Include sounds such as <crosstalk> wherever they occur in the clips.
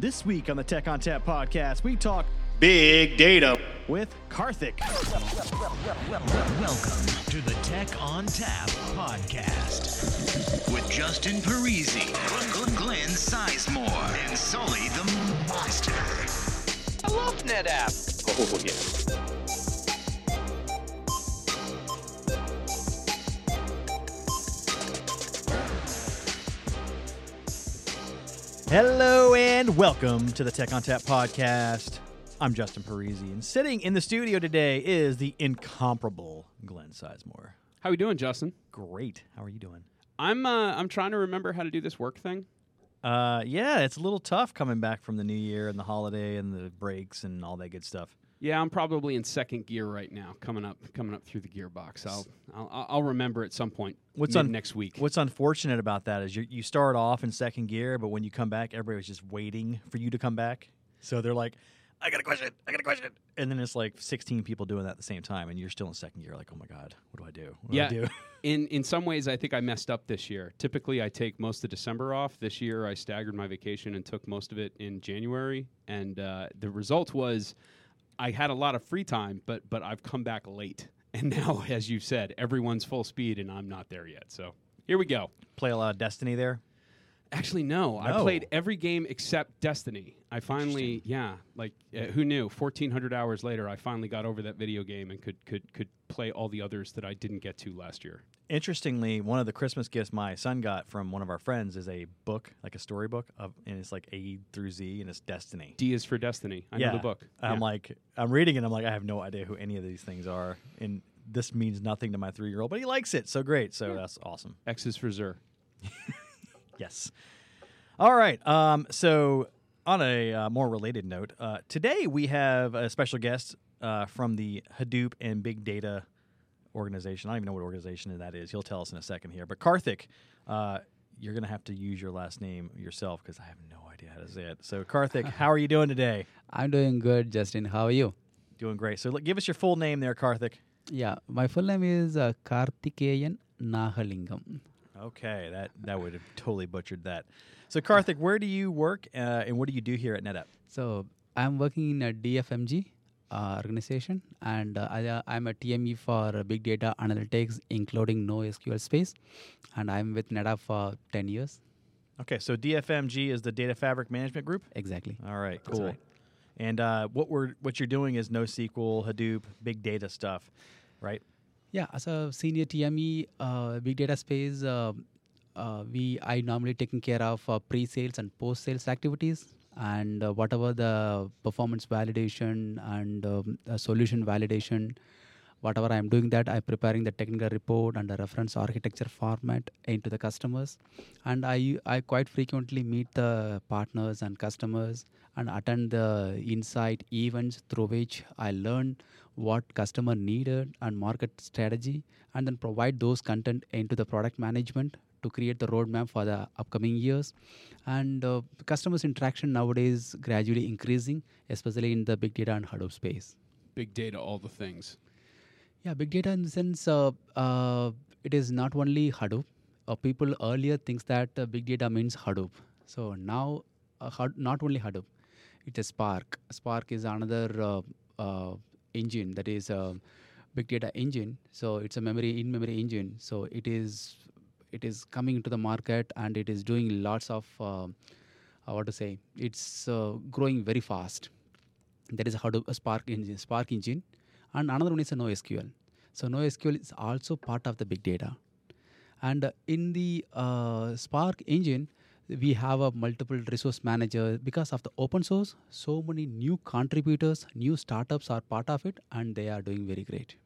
This week on the Tech ONTAP podcast, we talk Big data. with Karthik. Welcome to the Tech ONTAP podcast with Justin Parisi, Glenn Sizemore, and Sully the Monster. I love NetApp. Oh, yeah. Hello and welcome to the Tech ONTAP podcast. I'm Justin Parisi, and sitting in the studio today is the incomparable Glenn Sizemore. How we doing, Justin? Great. How are you doing? I'm uh, I'm trying to remember how to do this work thing. Uh, yeah, it's a little tough coming back from the new year and the holiday and the breaks and all that good stuff. Yeah, I'm probably in second gear right now, coming up coming up through the gearbox. I'll I'll, I'll remember at some point. What's un- next week? What's unfortunate about that is you you start off in second gear, but when you come back, everybody was just waiting for you to come back. So they're like, "I got a question, I got a question," and then it's like 16 people doing that at the same time, and you're still in second gear. Like, oh my god, what do I do? What do I yeah. do? <laughs> In in some ways, I think I messed up this year. Typically, I take most of December off. This year, I staggered my vacation and took most of it in January. And uh, the result was, I had a lot of free time, but but I've come back late. <laughs> And now, as you said, everyone's full speed, and I'm not there yet. So here we go. Play a lot of Destiny there. Actually, no. I No. played every game except Destiny. I finally, yeah, like uh, who knew? Fourteen hundred hours later, I finally got over that video game and could could could play all the others that I didn't get to last year. Interestingly, one of the Christmas gifts my son got from one of our friends is a book, like a storybook of, and it's like A through Z, and it's Destiny. D is for Destiny. I know the book. I'm Yeah. like, I'm reading it. I'm like, I have no idea who any of these things are, and this means nothing to my three year old, but he likes it. So great. So that's awesome. X is for Xûr. <laughs> Yes. All right. Um, so, on a uh, more related note, uh, today we have a special guest uh, from the Hadoop and Big Data organization. I don't even know what organization that is. He'll tell us in a second here. But Karthik, uh, you're going to have to use your last name yourself because I have no idea how to say it. So, Karthik, <laughs> how are you doing today? I'm doing good, Justin. How are you? Doing great. So, look, give us your full name there, Karthik. Yeah, my full name is uh, Karthikeyan Nagalingam. Okay, that that would have totally butchered that. So, Karthik, where do you work uh, and what do you do here at NetApp? So I'm working in a DFMG uh, organization, and uh, I, uh, I'm a TME for uh, big data analytics, including NoSQL space, and I'm with NetApp for 10 years. Okay, so DFMG is the Data Fabric Management Group. Exactly. All right, cool. right. And uh, what we're what you're doing is NoSQL, Hadoop, big data stuff, right? Yeah, as a senior TME, uh, big data space, uh, uh, we I normally taking care of uh, pre-sales and post-sales activities, and uh, whatever the performance validation and um, solution validation, whatever I'm doing that, I'm preparing the technical report and the reference architecture format into the customers, and I I quite frequently meet the partners and customers and attend the insight events through which I learn what customer needed and market strategy and then provide those content into the product management to create the roadmap for the upcoming years. And uh, customers interaction nowadays gradually increasing especially in the big data and hadoop space. Big data, all the things. yeah big data in the sense uh, uh, it is not only hadoop. Uh, people earlier thinks that uh, big data means hadoop. So now uh, not only hadoop it's a spark. Spark is another uh, uh, engine that is a big data engine. So it's a memory in memory engine. So it is it is coming into the market and it is doing lots of uh, uh, what to say it's uh, growing very fast. That is Hadoop a Spark engine, Spark engine, and another one is a NoSQL. So NoSQL is also part of the big data, and uh, in the uh, Spark engine, we have a multiple resource manager because of the open source. So many new contributors, new startups are part of it, and they are doing very great.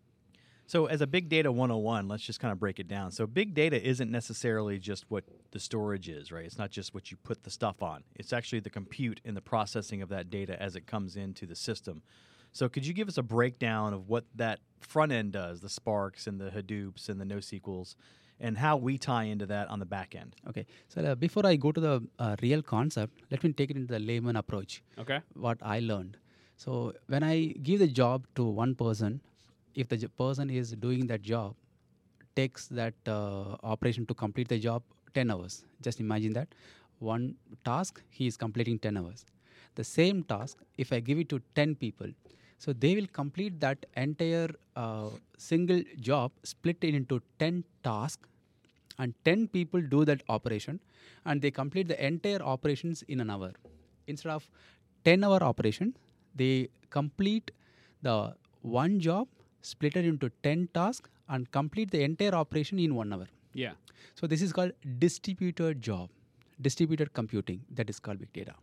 So, as a big data 101, let's just kind of break it down. So, big data isn't necessarily just what the storage is, right? It's not just what you put the stuff on, it's actually the compute and the processing of that data as it comes into the system. So, could you give us a breakdown of what that front end does, the Sparks and the Hadoops and the NoSQLs, and how we tie into that on the back end? Okay, so uh, before I go to the uh, real concept, let me take it into the layman approach. Okay. what I learned. So when I give the job to one person, if the j- person is doing that job, takes that uh, operation to complete the job 10 hours. Just imagine that one task he is completing 10 hours. the same task, if I give it to 10 people, so they will complete that entire uh, single job, split it into 10 tasks, and 10 people do that operation, and they complete the entire operations in an hour. Instead of 10 hour operation, they complete the one job, split it into 10 tasks, and complete the entire operation in one hour. Yeah. So this is called distributed job, distributed computing. That is called big data.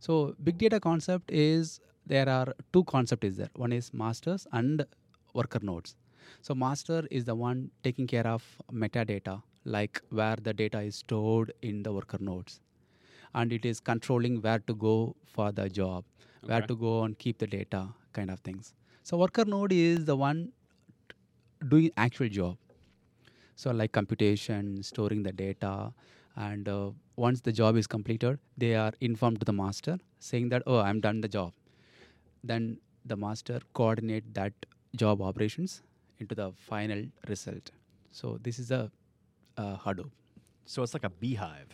So big data concept is there are two concept is there. One is masters and worker nodes. So master is the one taking care of metadata, like where the data is stored in the worker nodes, and it is controlling where to go for the job, where to go and keep the data, kind of things. So worker node is the one doing actual job. So like computation, storing the data, and uh, once the job is completed, they are informed to the master saying that oh I'm done the job. Then the master coordinate that job operations into the final result. So this is a uh, Hadoop. So it's like a beehive.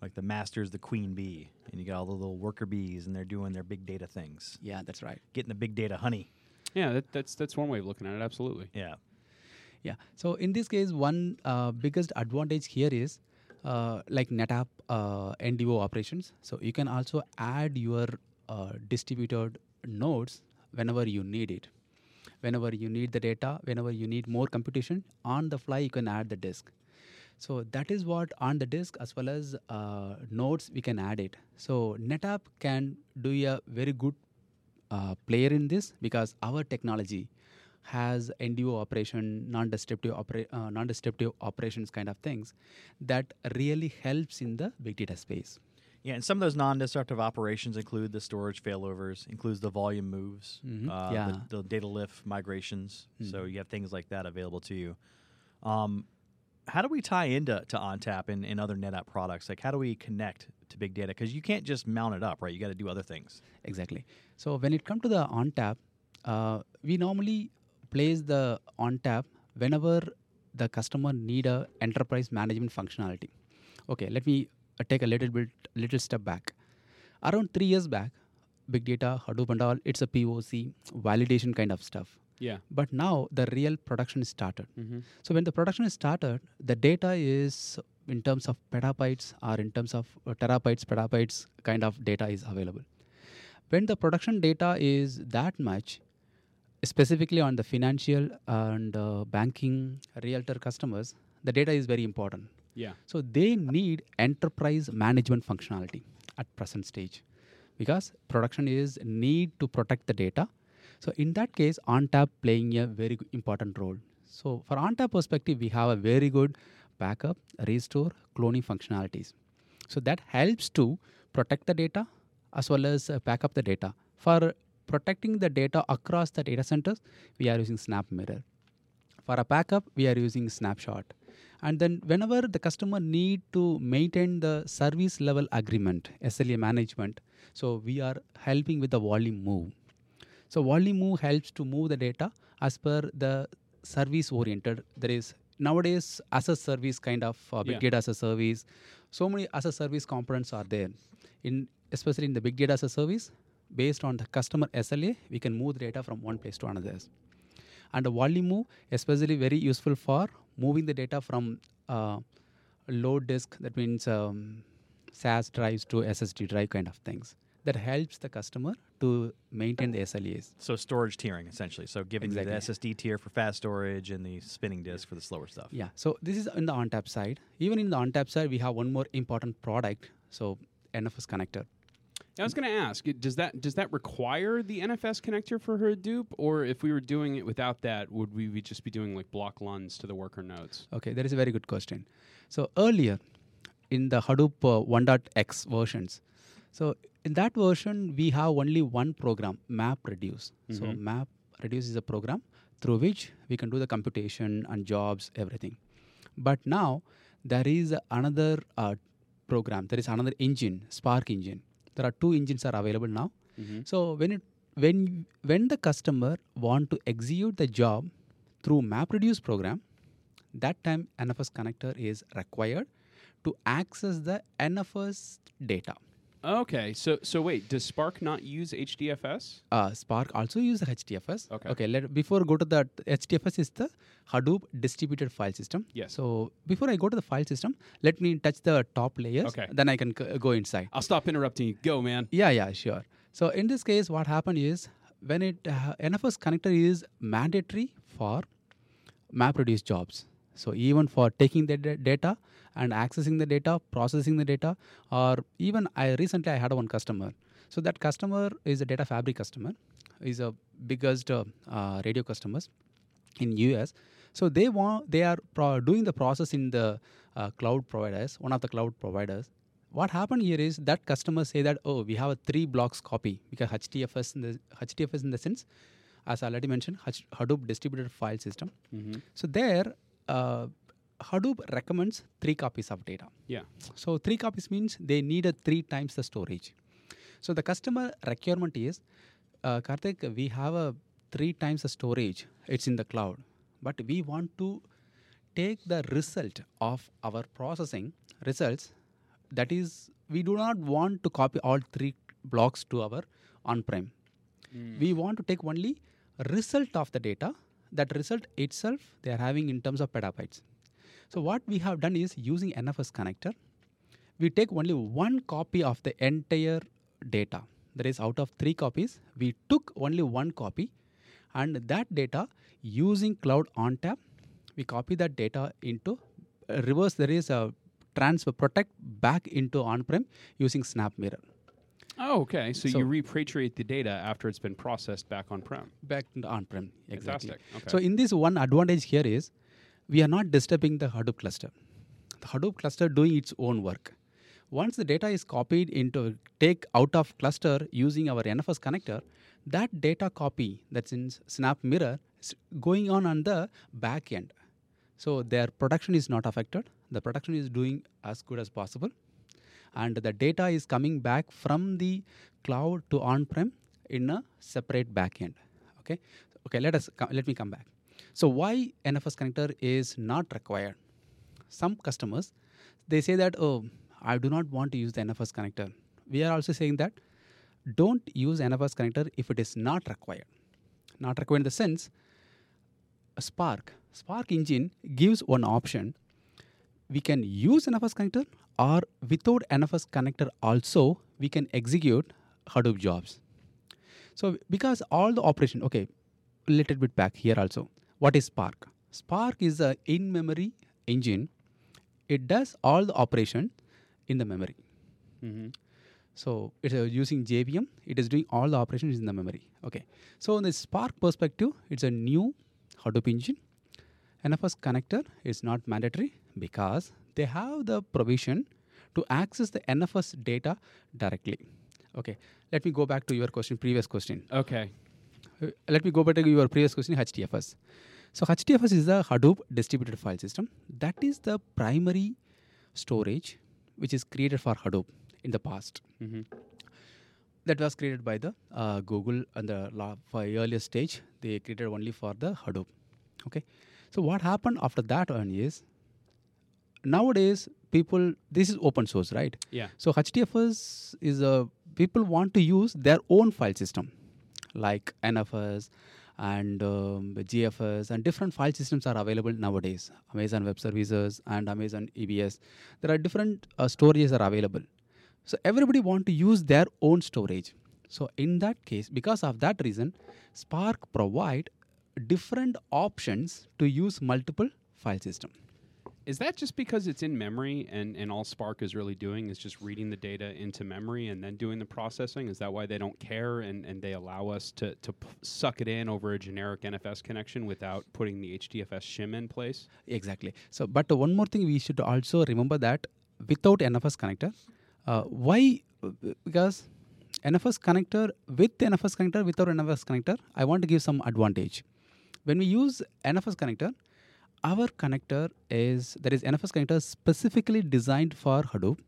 Like the master's the queen bee, and you got all the little worker bees, and they're doing their big data things, Yeah, that's right. getting the big data honey. Yeah, that, that's that's one way of looking at it. Absolutely. Yeah. Yeah. So in this case, one uh, biggest advantage here is uh, like NetApp uh, NDO operations. So you can also add your uh, distributed nodes whenever you need it. Whenever you need the data, whenever you need more computation, on the fly you can add the disk. So that is what on the disk as well as uh, nodes we can add it. So NetApp can do a very good uh, player in this because our technology has NDO operation, non-destructive, opera- uh, non-destructive operations kind of things that really helps in the big data space. Yeah, and some of those non-destructive operations include the storage failovers, includes the volume moves, Mhm. uh, Yeah. The, the data lift migrations. So you have things like that available to you. Um, how do we tie into to ONTAP and, and other NetApp products? Like, how do we connect to big data? Because you can't just mount it up, right? You got to do other things. Exactly. So when it comes to the ONTAP, uh, we normally place the ONTAP whenever the customer need a enterprise management functionality. Okay, let me take a little bit, little step back. Around three years back, big data, Hadoop and all, it's a POC validation kind of stuff. Yeah. But now the real production is started. Mm-hmm. So when the production is started, the data is in terms of petabytes or in terms of uh, terabytes, petabytes kind of data is available. When the production data is that much, specifically on the financial and uh, banking realtor customers, the data is very important. Yeah. So they need enterprise management functionality at present stage because production is need to protect the data. So in that case, ONTAP playing a very important role. So for ONTAP perspective, we have a very good backup, restore, cloning functionalities. So that helps to protect the data as well as uh, back up the data. For protecting the data across the data centers, we are using SnapMirror. For a backup, we are using Snapshot. And then whenever the customer need to maintain the service level agreement, SLA management, so we are helping with the volume move. So volume move helps to move the data as per the service oriented. There is nowadays as a service kind of uh, big Yeah. data as a service. So many as a service components are there. In especially in the big data as a service, based on the customer SLA, we can move the data from one place to another. And the volume move, especially very useful for moving the data from uh, load disk, that means um, SAS drives to SSD drive kind of things. That helps the customer to maintain the SLAs. So storage tiering, essentially. So giving you the SSD tier for fast storage and the spinning disk for the slower stuff. Yeah. So this is in the ONTAP side. Even in the ONTAP side, we have one more important product. So NFS connector. I was going to ask, does that does that require the NFS connector for Hadoop, or if we were doing it without that, would we just be doing like block luns to the worker nodes? Okay, that is a very good question. So earlier in the Hadoop uh, 1.x versions, so in that version we have only one program, MapReduce. So Mhm. map reduce is a program through which we can do the computation and jobs, everything. But now there is another uh, program. There is another engine, Spark engine. There are two engines are available now. Mhm. So when it when when the customer want to execute the job through MapReduce program, that time NFS connector is required to access the NFS data. Okay, so so wait, does Spark not use HDFS? Uh, Spark also use the HDFS. Okay. Okay. Let, before go to that, HDFS is the Hadoop distributed file system. Yes. So before I go to the file system, let me touch the top layers. Okay. Then I can c- go inside. I'll stop interrupting you. Go, man. Yeah, yeah, sure. So in this case, what happened is when it uh, NFS connector is mandatory for MapReduce jobs. So even for taking the da- data and accessing the data, processing the data, or even I recently I had one customer. So that customer is a data fabric customer, is a biggest uh, uh, radio customers in US. So they want they are pro- doing the process in the uh, cloud providers, one of the cloud providers. What happened here is that customers say that oh we have a three blocks copy because HDFS in the HDFS in the sense as I already mentioned H- Hadoop distributed file system. So there uh, Hadoop recommends three copies of data. Yeah. So three copies means they need three times the storage. So the customer requirement is, uh, Karthik, we have a three times the storage. It's in the cloud, but we want to take the result of our processing results. That is, we do not want to copy all three blocks to our on-prem. We want to take only result of the data. That result itself they are having in terms of petabytes. So what we have done is using NFS connector, we take only one copy of the entire data. That is, out of three copies, we took only one copy, and that data using Cloud ONTAP, we copy that data into uh, reverse. There is a transfer protect back into on-prem using SnapMirror. Oh, okay. So, So- you repatriate the data after it's been processed back on prem. back into on-prem. Exactly. Fantastic. Okay. So in this one advantage here is we are not disturbing the Hadoop cluster. The Hadoop cluster doing its own work. Once the data is copied into take out of cluster using our NFS connector, that data copy that's in SnapMirror is going on on the back end. So their production is not affected. The production is doing as good as possible and the data is coming back from the cloud to on-prem in a separate backend. Okay, okay. Let us let me come back. So why NFS connector is not required? Some customers they say that oh I do not want to use the NFS connector. We are also saying that don't use NFS connector if it is not required. Not required in the sense a Spark Spark engine gives one option we can use NFS connector or without NFS connector also we can execute Hadoop jobs. So because all the operation, okay, a little bit back here also. What is Spark? Spark is a in-memory engine. It does all the operation in the memory. So it's uh, using JVM. It is doing all the operations in the memory. Okay. So in the Spark perspective, it's a new Hadoop engine. NFS connector is not mandatory because they have the provision to access the NFS data directly. Okay, let me go back to your question, previous question. Okay. Let me go back to your previous question, HDFS. So HDFS is the Hadoop distributed file system. That is the primary storage which is created for Hadoop in the past. That was created by the uh, Google and the la- for earlier stage. They created only for the Hadoop. Okay. So what happened after that one is nowadays people this is open source, right? Yeah. So HDFS is a people want to use their own file system, like NFS and um, GFS and different file systems are available nowadays. Amazon Web Services and Amazon EBS. There are different uh, storages are available. So everybody want to use their own storage. So in that case, because of that reason, Spark provide different options to use multiple file system. Is that just because it's in memory and, and all Spark is really doing is just reading the data into memory and then doing the processing? Is that why they don't care and, and they allow us to, to p- suck it in over a generic NFS connection without putting the HDFS shim in place? Exactly. So, but uh, one more thing we should also remember that without NFS connector, uh, why? uh, Because NFS connector with NFS connector without NFS connector, I want to give some advantage. When we use NFS connector, our connector is there is NFS connector specifically designed for Hadoop,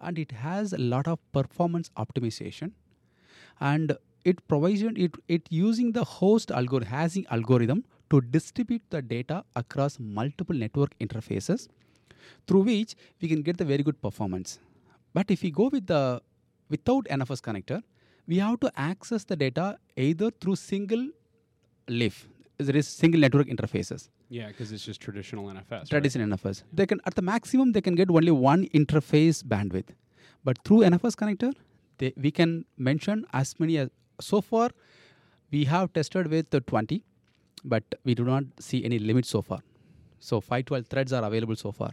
and it has a lot of performance optimization and it provides it, it using the host algorithm hashing algorithm to distribute the data across multiple network interfaces through which we can get the very good performance but if we go with the without NFS connector, we have to access the data either through single leaf, there is single network interfaces. Yeah, because it's just traditional NFS. right? traditional NFS. They can at the maximum they can get only one interface bandwidth, but through NFS connector, they, we can mention as many as so far. We have tested with the 20, but we do not see any limit so far. So 512 threads are available so far.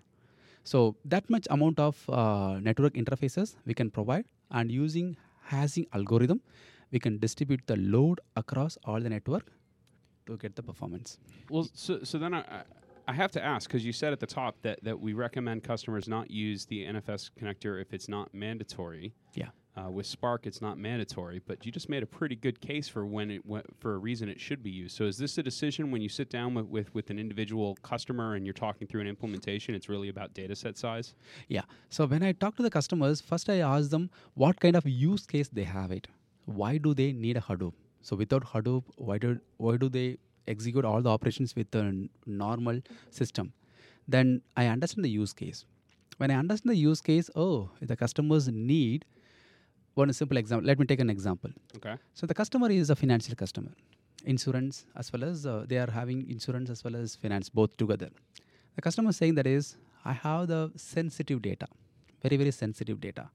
So that much amount of uh, network interfaces we can provide, and using hashing algorithm, we can distribute the load across all the network to get the performance. Well, so so then I I- I have to ask because you said at the top that that we recommend customers not use the NFS connector if it's not mandatory. Yeah. Uh, with Spark, it's not mandatory, but you just made a pretty good case for when it went, for a reason it should be used. So, is this a decision when you sit down with, with, with an individual customer and you're talking through an implementation? It's really about data set size. Yeah. So when I talk to the customers, first I ask them what kind of use case they have it. Why do they need a Hadoop? So without Hadoop, why do why do they execute all the operations with a normal system? Then I understand the use case. When I understand the use case, oh, the customers need one simple example. Let me take an example. Okay. So the customer is a financial customer, insurance as well as uh, they are having insurance as well as finance both together. The customer is saying that is, I have the sensitive data, very very sensitive data.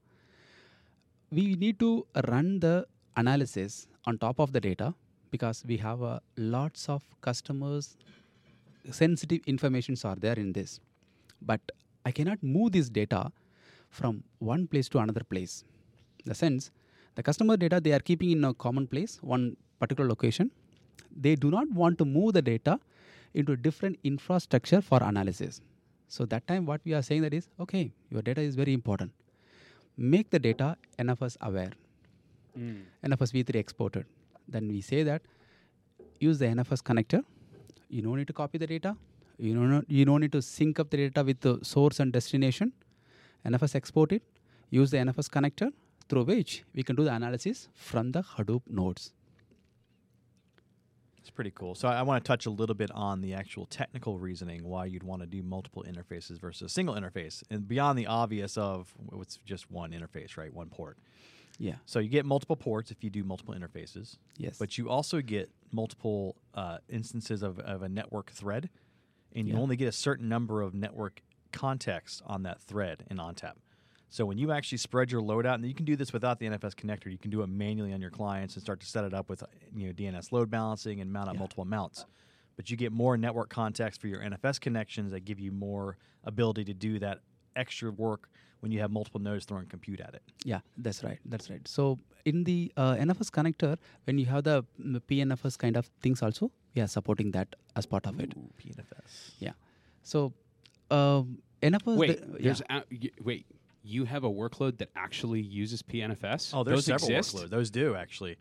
We need to run the analysis on top of the data because we have uh, lots of customers sensitive informations are there in this. But i cannot move this data from one place to another place. In the sense the customer data they are keeping in a common place one particular location. They do not want to move the data into different infrastructure for analysis. So that time what we are saying that is okay your data is very important. Make the data nfs aware Mm. nfs v3 exported. Then we say that use the nfs connector. You don't need to copy the data. You don't you don't need to sync up the data with the source and destination. Nfs export it. Use the nfs connector through which we can do the analysis from the hadoop nodes. It's pretty cool. So I, I want to touch a little bit on the actual technical reasoning why you'd want to do multiple interfaces versus a single interface, and beyond the obvious of it's just one interface, right? One port. Yeah So you get multiple ports if you do multiple interfaces. Yes. But you also get multiple uh, instances of, of a network thread, and you Yeah. only get a certain number of network contexts on that thread in ONTAP. So when you actually spread your load out, and you can do this without the NFS connector, you can do it manually on your clients and start to set it up with you know DNS load balancing and mount up Yeah. multiple mounts. But you get more network context for your NFS connections that give you more ability to do that extra work when you have multiple nodes throwing compute at it. Yeah, that's right. That's right. So in the uh, NFS connector, when you have the PNFS kind of things also, we are supporting that as part of it. Ooh, PNFS. Yeah. So um, NFS. Wait, the- there's yeah. a, y- wait. You have a workload that actually uses PNFS. Oh, there's Those several exist? workloads. Those do actually.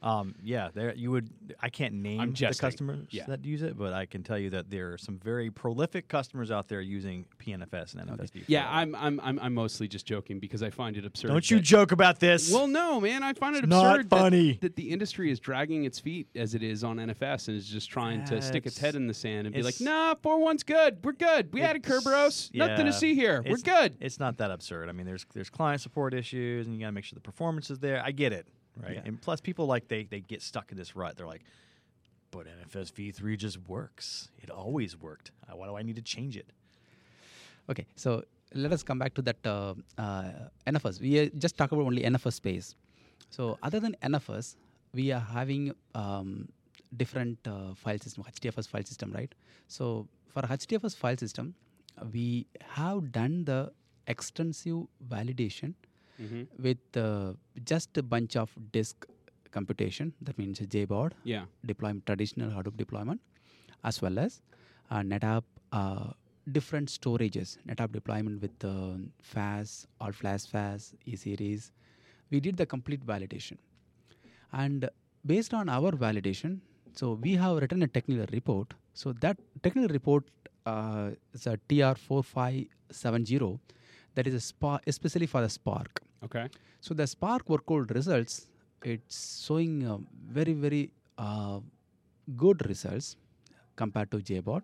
Um, yeah, there you would. I can't name the customers Yeah. that use it, but I can tell you that there are some very prolific customers out there using PNFS and NFS. Yeah, I'm, I'm I'm I'm mostly just joking because I find it absurd. Don't you that- joke about this? Well, no, man. I find it It's not absurd that- funny. That, the industry is dragging its feet as it is on NFS and is just trying to stick its head in the sand and be like, "Nah, four one's good. We're good. We added Kerberos. Nothing to see here. We're good." It's not that absurd. I mean, there's there's client support issues, and you got to make sure the performance is there. I get it, right? Yeah. And plus, people like they they get stuck in this rut. They're like, but NFS v3 just works. It always worked. Uh, Why do I need to change it? Okay, so let us come back to that uh, uh, NFS. We uh, just talk about only NFS space. So other than NFS, we are having um, different uh, file system, HDFS file system, right? So for HDFS file system, we have done the extensive validation Mhm. with uh, just a bunch of disk computation. That means JBOD, Yeah. deployment, traditional Hadoop deployment, as well as uh, NetApp uh, different storages, NetApp deployment with uh, FAS, All Flash FAS, E series. We did the complete validation. And based on our validation, so we have written a technical report. So that technical report uh, is a TR4570 that is a spark, especially for the Spark. Okay. So the Spark workload results, it's showing uh, very, very uh, good results compared to JBOD.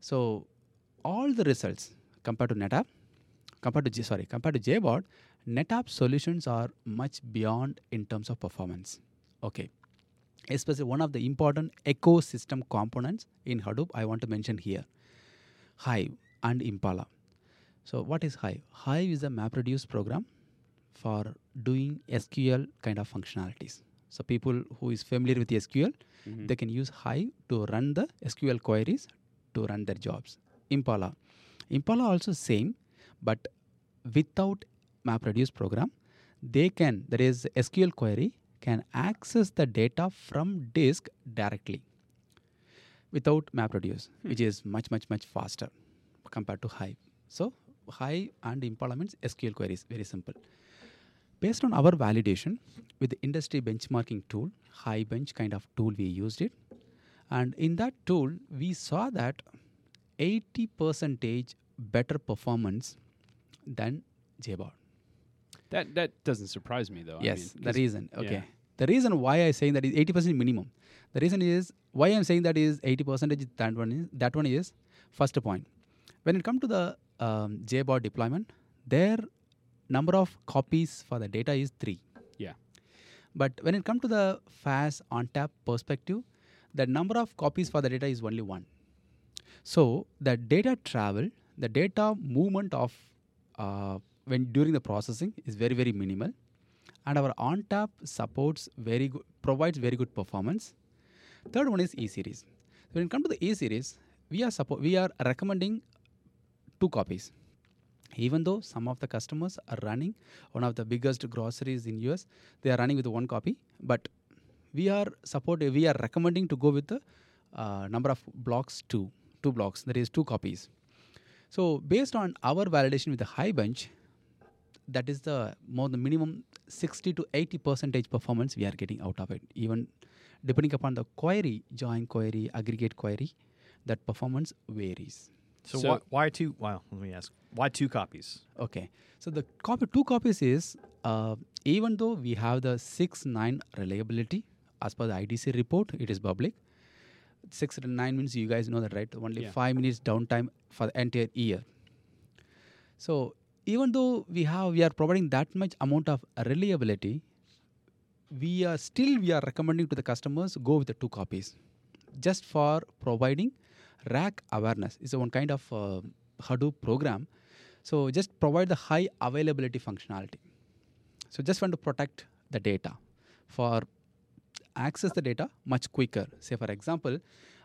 So all the results compared to NetApp, compared to J, sorry, compared to JBOD, NetApp solutions are much beyond in terms of performance. Okay. Especially one of the important ecosystem components in Hadoop I want to mention here Hive and Impala. So, what is Hive? Hive is a MapReduce program for doing SQL kind of functionalities. So, people who is familiar with SQL, mm-hmm. they can use Hive to run the SQL queries to run their jobs. Impala, Impala also same, but without MapReduce program, they can there is SQL query can access the data from disk directly without MapReduce, hmm. which is much much much faster compared to Hive. So Hive and Impala means SQL queries, very simple. Based on our validation with the industry benchmarking tool, HiBench kind of tool, we used it, and in that tool we saw that 80 percentage better performance than JBOD. That that doesn't surprise me though. I Yes, mean, the reason. yeah. Okay. The reason why I saying that is 80% minimum. The reason is why I'm saying that is 80 percentage. That one is that one is first point. When it comes to the um, deployment, their number of copies for the data is three. Yeah. But when it comes to the fast ONTAP perspective, the number of copies for the data is only one. So the data travel, the data movement of uh, when during the processing is very very minimal, and our ONTAP supports very good provides very good performance. Third one is E series. When it comes to the E series, we are suppo- we are recommending two copies. Even though some of the customers are running one of the biggest groceries in US, they are running with one copy, but we are support we are recommending to go with the uh, number of blocks two two blocks that is two copies. So based on our validation with the HiBench that is the more the minimum 60 to 80 percentage performance we are getting out of it. Even depending upon the query join query aggregate query that performance varies So, So- why, why two? Well, let me ask. Why two copies? Okay, so the copy two copies is uh, even though we have the six nine reliability as per the IDC report, it is public. Six to nine means you guys know that right? Only Yeah. five minutes downtime for the entire year. So even though we have we are providing that much amount of reliability, we are still we are recommending to the customers go with the two copies, just for providing rack awareness. It's a one kind of uh, Hadoop program. So just provide the high availability functionality. So just want to protect the data for access the data much quicker. Say for example,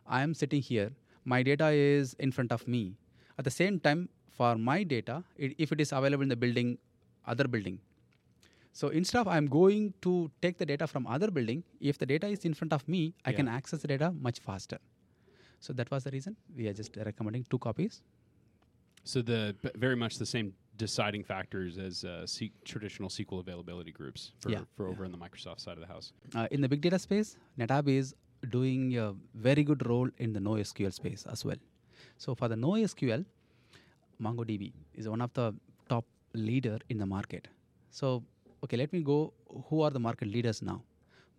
I am sitting here, my data is in front of me. At the same time, for my data, i if it is available in the building, other building. So instead of I'm going to take the data from other building, if the data is in front of me, I Yeah. can access the data much faster. So that was the reason we are just recommending two copies. So the very much the same deciding factors as uh, se- traditional SQL availability groups for, Yeah, for yeah. over in the Microsoft side of the house. Uh, in the big data space, NetApp is doing a very good role in the NoSQL space as well. So for the NoSQL, MongoDB is one of the top leader in the market. So okay, let me go. Who are the market leaders now?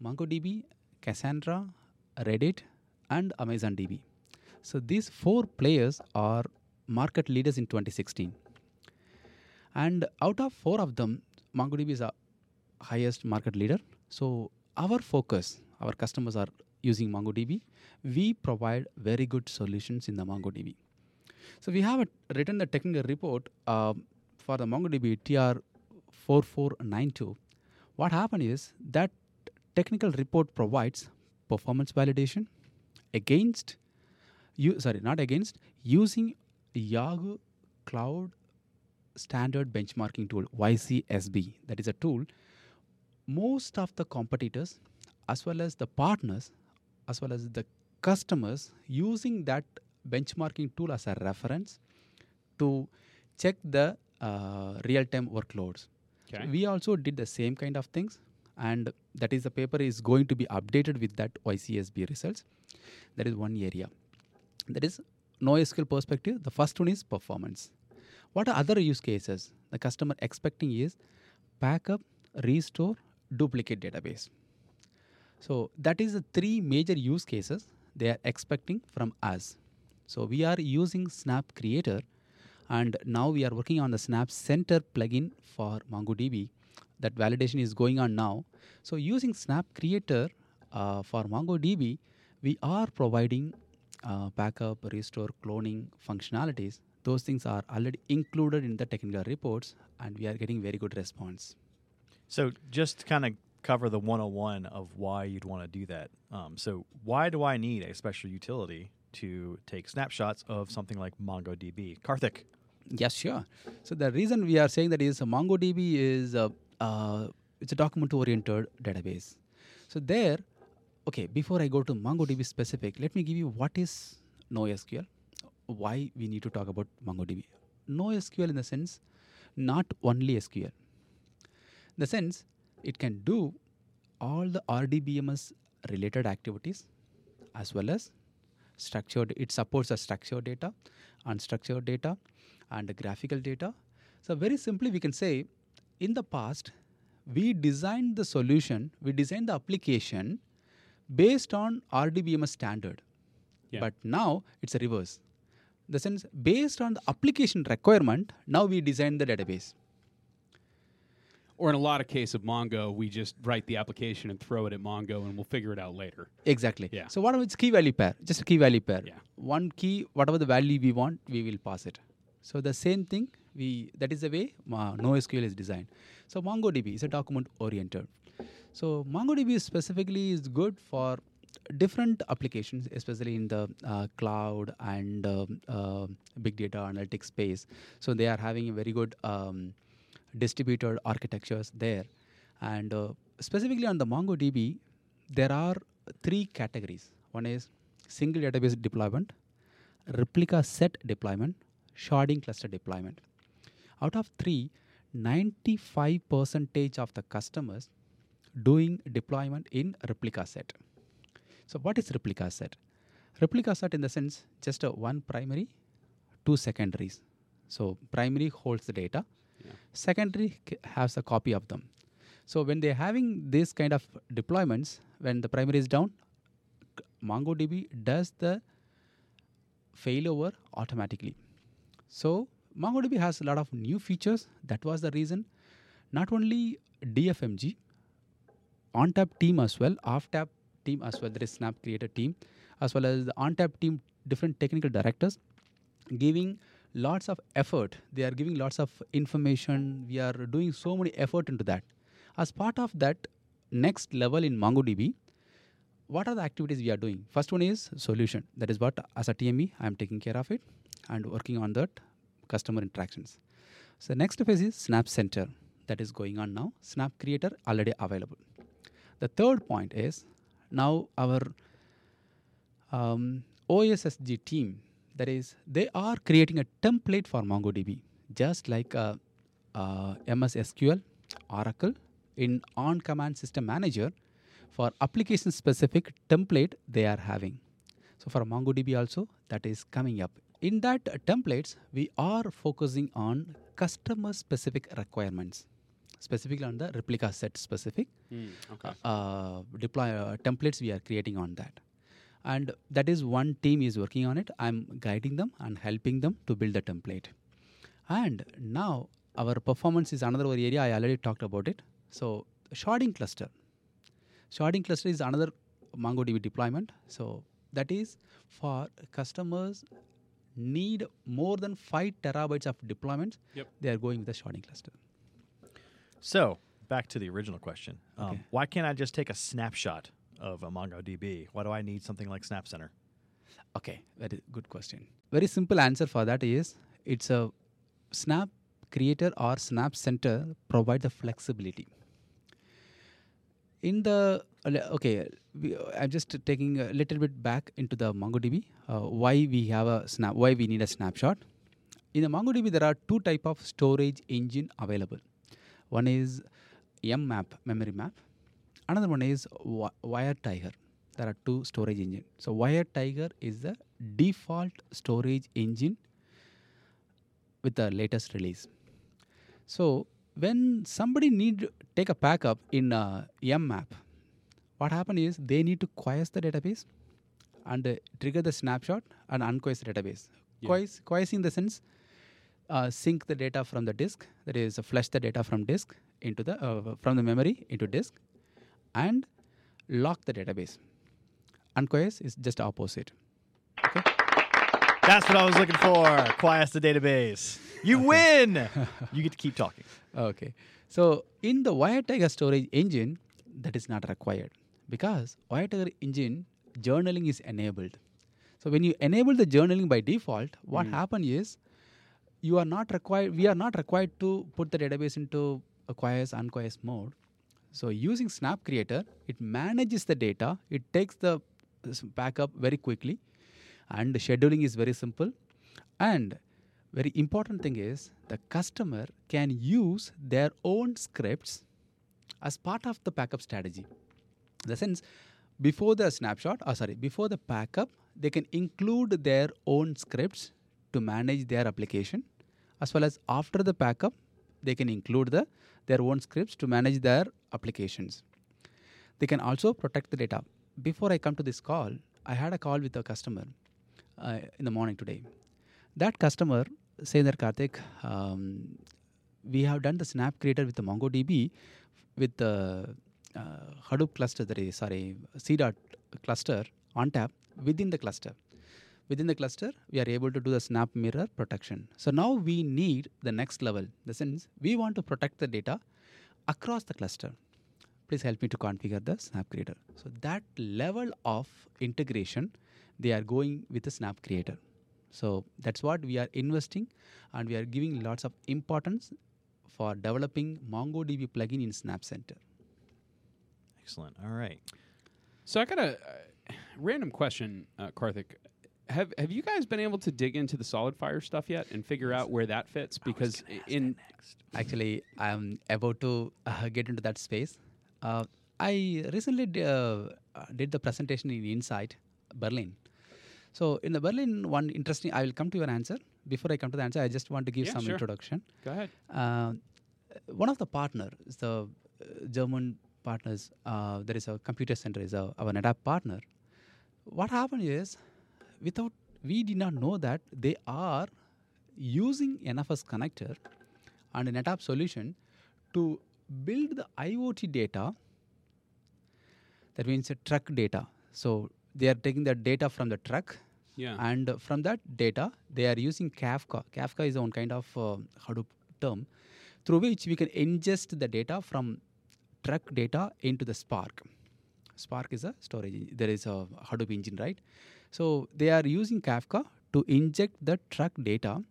MongoDB, Cassandra, Redis, and Amazon DB. So these four players are market leaders in 2016. And out of four of them, MongoDB is a highest market leader. So our focus, our customers are using MongoDB. We provide very good solutions in the MongoDB. So we have written the technical report uh, for the MongoDB TR 4492. What happened is that technical report provides performance validation against you sorry not against using Yahoo Cloud Standard Benchmarking Tool YCSB that is a tool most of the competitors as well as the partners as well as the customers using that benchmarking tool as a reference to check the uh, real-time workloads. Okay. we also did the same kind of things and that is the paper is going to be updated with that ycsb results. That is one area that is NoSQL perspective the first one is performance what are other use cases the customer expecting is backup restore duplicate database so that is the three major use cases they are expecting from us so we are using snap creator And now we are working on the SnapCenter plugin for MongoDB. That validation is going on now. So using Snap Creator uh, for MongoDB, we are providing uh, backup, restore, cloning functionalities. Those things are already included in the technical reports, and we are getting very good response. So just kind of cover the 101 of why you'd want to do that. Um, so why do I need a special utility to take snapshots of something like MongoDB? Karthik. Yes, sure. So the reason we are saying that is uh, MongoDB is a uh, it's a document-oriented database. So there, okay. Before I go to MongoDB specific, let me give you what is NoSQL, why we need to talk about MongoDB. NoSQL in the sense, not only SQL. In the sense, it can do all the RDBMS related activities as well as structured it supports a structured data unstructured data and graphical data so very simply we can say in the past we designed the solution we designed the application based on rdbms standard Yeah. but now it's a reverse the sense based on the application requirement now we design the database Or in a lot of case of Mongo, we just write the application and throw it at Mongo, and we'll figure it out later. Exactly. Yeah. So what is key value pair? Just a key value pair. Yeah. One key, whatever the value we want, we will pass it. So the same thing, we that is the way uh, NoSQL is designed. So MongoDB is a document oriented. So MongoDB specifically is good for different applications, especially in the uh, cloud and um, uh, big data analytics space. So they are having a very good um, distributed architectures there. And uh, specifically on the MongoDB, there are three categories. One is single database deployment, replica set deployment, sharding cluster deployment. Out of three, 95 percentage of the customers doing deployment in replica set. So what is replica set? Replica set in the sense just a one primary, two secondaries. So primary holds the data, secondary has a copy of them. So when they're having this kind of deployments, when the primary is down, MongoDB does the failover automatically. So MongoDB has a lot of new features. That was the reason. Not only DFMG, ONTAP team as well, OffTap team as well. There is Snap Creator team, as well as the ONTAP team, different technical directors, giving lots of effort. They are giving lots of information. We are doing so many effort into that. As part of that next level in MongoDB, what are the activities we are doing? First one is solution. That is what as a TME I am taking care of it and working on that customer interactions. So next phase is SnapCenter that is going on now. Snap Creator already available. The third point is now our um, OSSG team. That is, they are creating a template for MongoDB, just like uh, uh, MS SQL, Oracle in OnCommand system manager for application specific template they are having. So for MongoDB also that is coming up. In that uh, templates we are focusing on customer specific requirements, specifically on the replica set specific. Okay. uh, deploy uh, templates we are creating on that. And that is one team is working on it. I'm guiding them and helping them to build the template. And now our performance is another area. I already talked about it. So sharding cluster. Sharding cluster is another mongodb deployment. So that is for customers need more than 5 terabytes of deployments. Yep. they are going with the sharding cluster So back to the original question. Um, Okay. Why can't I just take a snapshot of a MongoDB? Why do I need something like SnapCenter? Okay, very good question. Very simple answer for that is it's a Snap Creator or SnapCenter provide the flexibility. In the okay, we, I'm just taking a little bit back into the MongoDB. Uh, why we have a snap? Why we need a snapshot? In the MongoDB, there are two type of storage engine available. One is mmap memory map. Another one is wi- WiredTiger. There are two storage engine. So WiredTiger is the default storage engine with the latest release. So when somebody need take a backup in uh, mmap, what happen is they need to quiesce the database and uh, trigger the snapshot and unquiesce the database. Yeah. Quiesce, quiesce in the sense uh, sync the data from the disk, that is, flush the data from disk into the uh, from the memory into disk, and lock the database. Unquiesce is just opposite. Okay. That's what I was looking for. Quiesce the database. You win. <laughs> you get to keep talking. Okay. So in the WiredTiger storage engine, that is not required because WiredTiger engine journaling is enabled. So when you enable the journaling by default, what happens is you are not required. We are not required to put the database into a quiesce unquiesce mode. So using Snap Creator, it manages the data. It takes the backup very quickly, and the scheduling is very simple. And very important thing is the customer can use their own scripts as part of the backup strategy. In the sense, before the snapshot, or sorry, before the backup, they can include their own scripts to manage their application, as well as after the backup, they can include the their own scripts to manage their applications. They can also protect the data. Before I come to this call, I had a call with a customer uh, in the morning today. That customer said that Karthik, um, we have done the Snap Creator with the MongoDB with the uh, Hadoop cluster, sorry, C dot cluster ONTAP within the cluster. Within the cluster, we are able to do the SnapMirror protection. So now we need the next level. The sense we want to protect the data across the cluster. Please help me to configure the Snap Creator. So that level of integration, they are going with the Snap Creator. So that's what we are investing, and we are giving lots of importance for developing MongoDB plugin in SnapCenter. Excellent. All right. So I got a uh, random question, uh, Karthik. Have Have you guys been able to dig into the SolidFire stuff yet and figure out where that fits? Because i- in Actually, I'm about to uh, get into that space. Uh, I recently d- uh, uh, did the presentation in Insight, Berlin. So in the Berlin one interesting, I will come to your answer. Before I come to the answer, I just want to give Yeah, some sure. introduction. go ahead. Uh, one of the partners, the uh, German partners, uh, there is a computer center, is a, our NetApp partner. What happened is, without we did not know that they are using NFS connector and NetApp solution to build the IoT data. That means a truck data. So they are taking the data from the truck Yeah. and uh, from that data they are using kafka kafka is one kind of uh, hadoop term through which we can ingest the data from truck data into the spark spark is a storage there is a hadoop engine right so they are using kafka to inject the truck data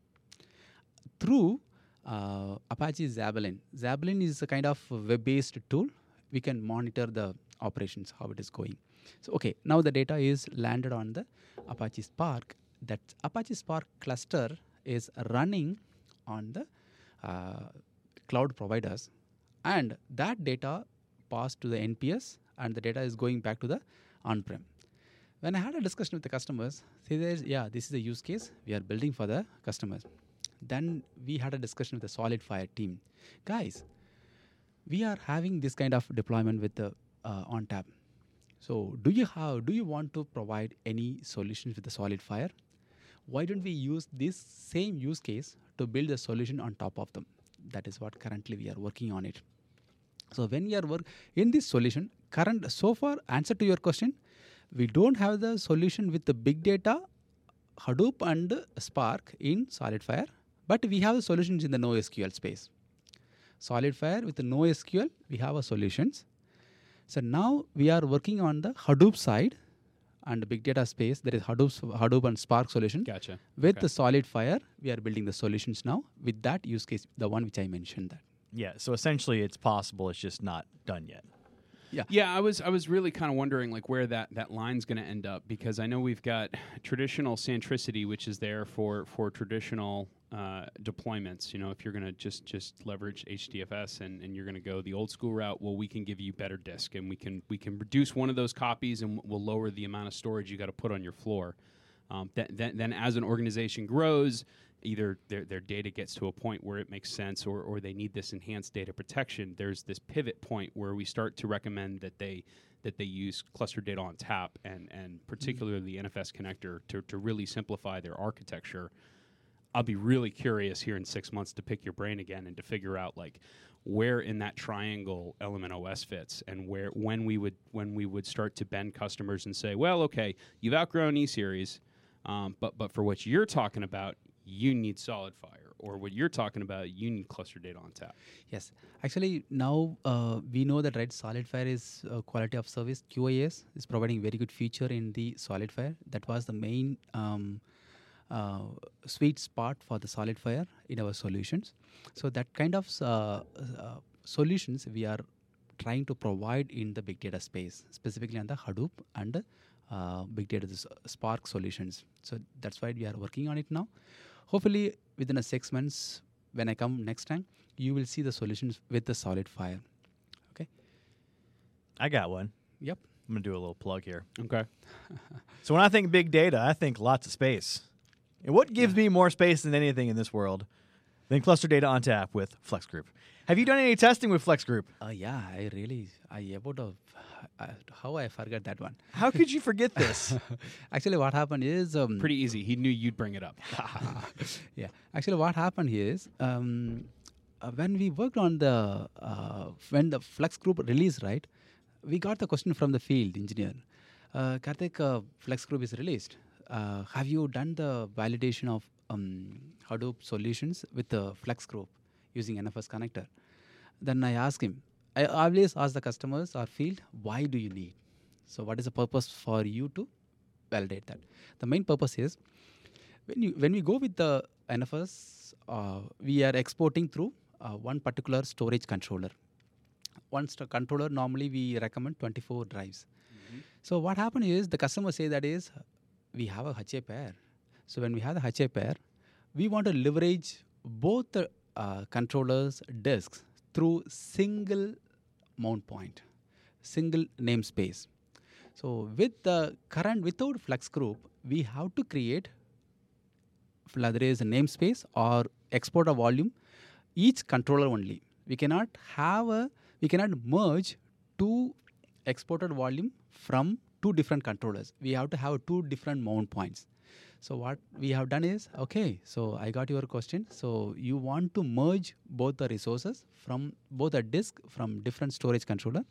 through uh, Apache Zeppelin. Zeppelin is a kind of web-based tool. We can monitor the operations, how it is going. So, okay, now the data is landed on the Apache Spark. That Apache Spark cluster is running on the uh, cloud providers, and that data passed to the NPS, and the data is going back to the on-prem. When I had a discussion with the customers, they "Yeah, this is a use case we are building for the customers." Then we had a discussion with the SolidFire team, guys. We are having this kind of deployment with the uh, ONTAP. So, do you have? Do you want to provide any solutions with the SolidFire? Why don't we use this same use case to build a solution on top of them? That is what currently we are working on it. So when we are work in this solution, current so far answer to your question, we don't have the solution with the big data, Hadoop and Spark in SolidFire, but we have the solutions in the NoSQL space. SolidFire with the NoSQL, we have a solutions. So now we are working on the Hadoop side and the big data space. There is Hadoop, Hadoop and Spark solution. Gotcha. With Okay. the SolidFire, we are building the solutions now with that use case, the one which I mentioned that. Yeah. So essentially, it's possible. It's just not done yet. Yeah, Yeah, I was I was really kind of wondering like where that that line's going to end up because I know we've got traditional centricity, which is there for for traditional uh, deployments. You know, if you're going to just just leverage HDFS and, and you're going to go the old school route, well, we can give you better disk and we can we can reduce one of those copies and we'll lower the amount of storage you got to put on your floor. Um, then, as an organization grows, either their, their data gets to a point where it makes sense or, or they need this enhanced data protection, there's this pivot point where we start to recommend that they that they use cluster data ONTAP and, and particularly the NFS connector to, to really simplify their architecture. I'll be really curious here in six months to pick your brain again and to figure out like where in that triangle Element OS fits and where when we would when we would start to bend customers and say, well, okay, you've outgrown E series, um, but but for what you're talking about, you need SolidFire, or what you're talking about, you need cluster data ONTAP. Yes, actually now uh, we know that right SolidFire is uh, quality of service QoS is providing very good feature in the SolidFire. That was the main um, uh, sweet spot for the SolidFire in our solutions. So that kind of uh, uh, solutions we are trying to provide in the big data space, specifically on the Hadoop and big data Spark solutions. So that's why we are working on it now. Hopefully, within a six months, when I come next time, you will see the solutions with the SolidFire. Okay. I got one. Yep. I'm gonna do a little plug here. Okay. <laughs> So when I think big data, I think lots of space. And what gives me more space than anything in this world than cluster data ONTAP with Flex Group? Have you done any testing with Flex Group? Uh, yeah, I really, I about uh, uh, how I forgot that one. How could you forget this? <laughs> Actually, what happened is um, Pretty easy. He knew you'd bring it up. <laughs> yeah. Actually, what happened here is um, uh, when we worked on the uh, when the Flex Group release, right? We got the question from the field engineer. Uh, Karthik, uh, Flex Group is released. Uh, have you done the validation of um, Hadoop solutions with the Flex Group using NFS connector? Then I ask him. I always ask the customers or field, why do you need? So, what is the purpose for you to validate that? The main purpose is when you when we go with the NFS, uh, we are exporting through uh, one particular storage controller. One st- controller normally we recommend 24 drives. So what happened is the customer say that is we have a HA pair. So when we have the HA pair, we want to leverage both the uh, controllers disks through single mount point, single namespace. So with the current without Flex Group, we have to create whether is a namespace or export a volume, each controller only. We cannot have a we cannot merge two exported volume from two different controllers. We have to have two different mount points. So what we have done is okay. So I got your question. So you want to merge both the resources from both a disk from different storage controller.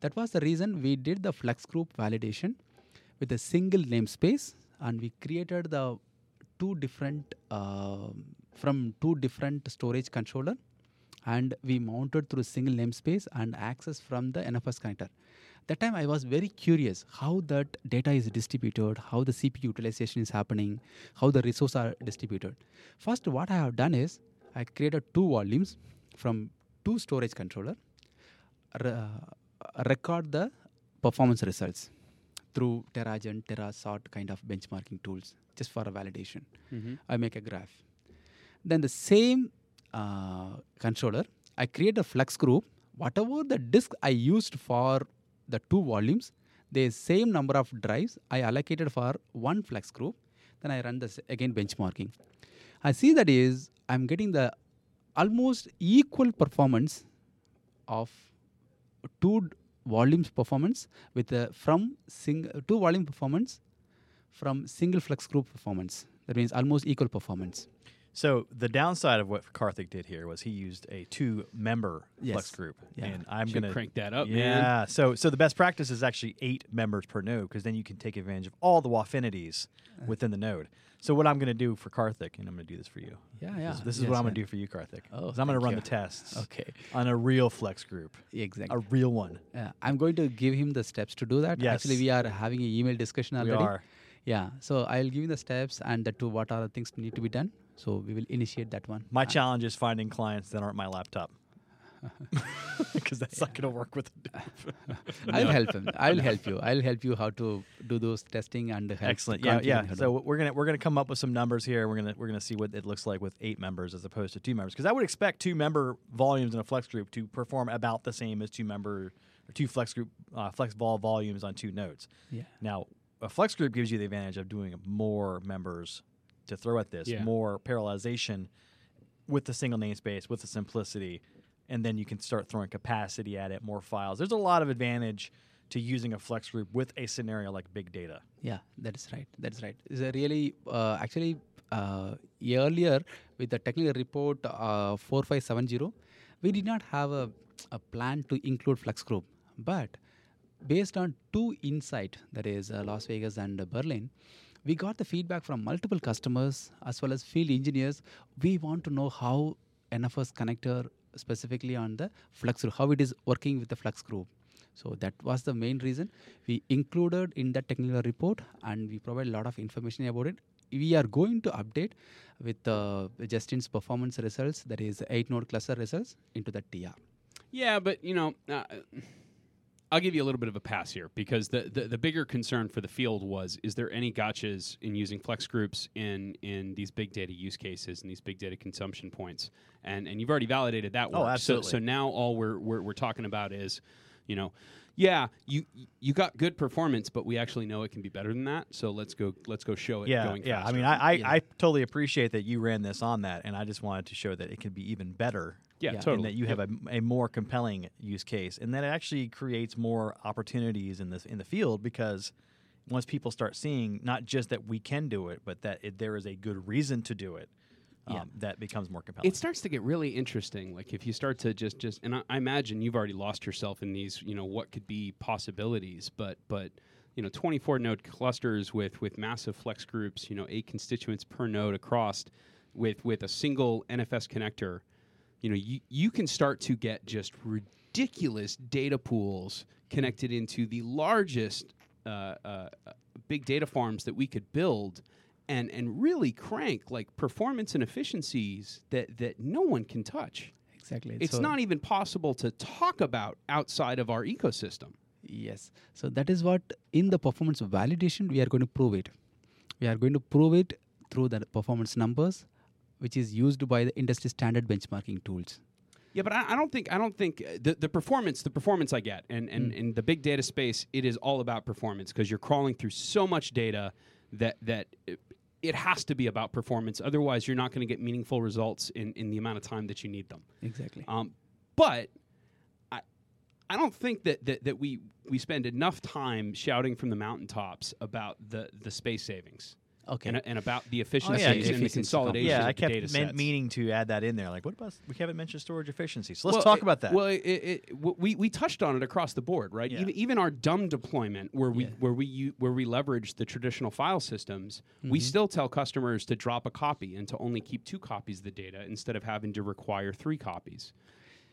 That was the reason we did the Flex Group validation with a single namespace, and we created the two different uh, from two different storage controller, and we mounted through single namespace and access from the NFS connector. That time I was very curious how that data is distributed, how the CPU utilization is happening, how the resources are distributed. First, what I have done is I created two volumes from two storage controller, re- uh, record the performance results through TeraGen, TeraSort kind of benchmarking tools just for a validation. I make a graph. Then the same uh, controller, I create a flex group. Whatever the disk I used for the two volumes, the same number of drives I allocated for one flex group. Then I run this again benchmarking. I see that is I'm getting the almost equal performance of two volumes performance with the from sing two volume performance from single flex group performance. That means almost equal performance. So the downside of what Karthik did here was he used a two-member Yes. Flex Group, Yeah. and I'm gonna crank that up, yeah. man. So so the best practice is actually eight members per node because then you can take advantage of all the waffinities Uh. within the node. So what I'm gonna do for Karthik, and I'm gonna do this for you. Yeah, This- yeah. This, is Yes, what I'm gonna do for you, Karthik. Oh, is I'm gonna run you. the tests. Okay. On a real Flex Group, Exactly. a real one. Yeah, I'm going to give him the steps to do that. Yes. Actually, we are having an email discussion already. We already. are. Yeah, so I'll give you the steps and the two what are the things need to be done. So we will initiate that one. My Uh, challenge is finding clients that aren't my laptop. <laughs> <laughs> Because that's not going to work with it. <laughs> I'll help him. I'll help you. I'll help you how to do those testing and help Excellent. Yeah, yeah. and how to- So we're gonna we're gonna come up with some numbers here. We're gonna we're gonna see what it looks like with eight members as opposed to two members. Because I would expect two member volumes in a flex group to perform about the same as two member or two flex group uh, flex vol volumes on two nodes. yeah, Now, a flex group gives you the advantage of doing more members to throw at this, Yeah. more parallelization with the single namespace, with the simplicity, and then you can start throwing capacity at it, more files. There's a lot of advantage to using a flex group with a scenario like big data. yeah, that is right. That is right. Is a really uh, actually uh, earlier with the technical report uh, 4570, we did not have a, a plan to include flex Group. But based on two insight, that is uh, Las Vegas and uh, Berlin, we got the feedback from multiple customers as well as field engineers. We want to know how NFS connector specifically on the Flex how it is working with the Flex Group. So that was the main reason we included in the technical report and we provide a lot of information about it. We are going to update with uh, Justin's performance results, that is eight node cluster results, into the TR. Yeah, but you know, uh, I'll give you a little bit of a pass here because the, the, the bigger concern for the field was: is there any gotchas in using flex groups in in these big data use cases and these big data consumption points? And and you've already validated that oh, work. Oh, absolutely. So, so now all we're, we're we're talking about is, you know. Yeah, you you got good performance, but we actually know it can be better than that. So let's go let's go show it Yeah, going yeah. I mean, I, I, Yeah. I totally appreciate that you ran this on that, and I just wanted to show that it can be even better. Yeah, yeah. totally. And that you Yep. have a, a more compelling use case, and that actually creates more opportunities in this in the field because once people start seeing not just that we can do it, but that it, there is a good reason to do it, um, Yeah. that becomes more compelling. it starts to get really interesting like if you start to just just and I, I imagine you've already lost yourself in these you know what could be possibilities but but you know 24 node clusters with with massive flex groups you know eight constituents per node across with with a single nfs connector you know you, you can start to get just ridiculous data pools connected into the largest uh, uh, big data farms that we could build and and really crank like performance and efficiencies that that no one can touch Exactly. it's So- not even possible to talk about outside of our ecosystem Yes. So that is what in the performance validation we are going to prove it. We are going to prove it through the performance numbers, which is used by the industry standard benchmarking tools. Yeah, but I, I don't think I don't think uh, the, the performance the performance I get and and in the big data space it is all about performance because you're crawling through so much data that that it, it has to be about performance otherwise you're not going to get meaningful results in in the amount of time that you need them. Exactly. Um, but I I don't think that, that that we we spend enough time shouting from the mountaintops about the the space savings. Okay. And, and about the Oh, efficiencies yeah, and the consolidation yeah, of I the kept data men- sets. meaning to add that in there. Like, what about we haven't mentioned storage efficiency? So let's Well, talk it- about that. Well, it, it, we we touched on it across the board, right? Yeah. Even even our dumb deployment, where we Yeah. where we where we leverage the traditional file systems, we mm-hmm. still tell customers to drop a copy and to only keep two copies of the data instead of having to require three copies.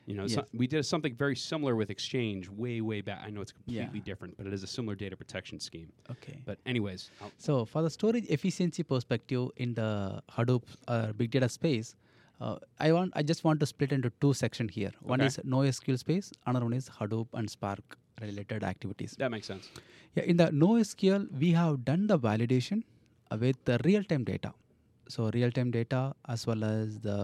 You know, so we did something very similar with Exchange way way back. I know it's Yeah. completely different, but it is a similar data protection scheme. okay. But anyways, I'll- So for the storage efficiency perspective in the Hadoop uh, big data space, uh, I want I just want to split into two sections here. One Okay. is NoSQL space, another one is Hadoop and Spark related activities. that makes sense. Yeah, in the NoSQL, we have done the validation uh, with the real-time data. So real-time data as well as the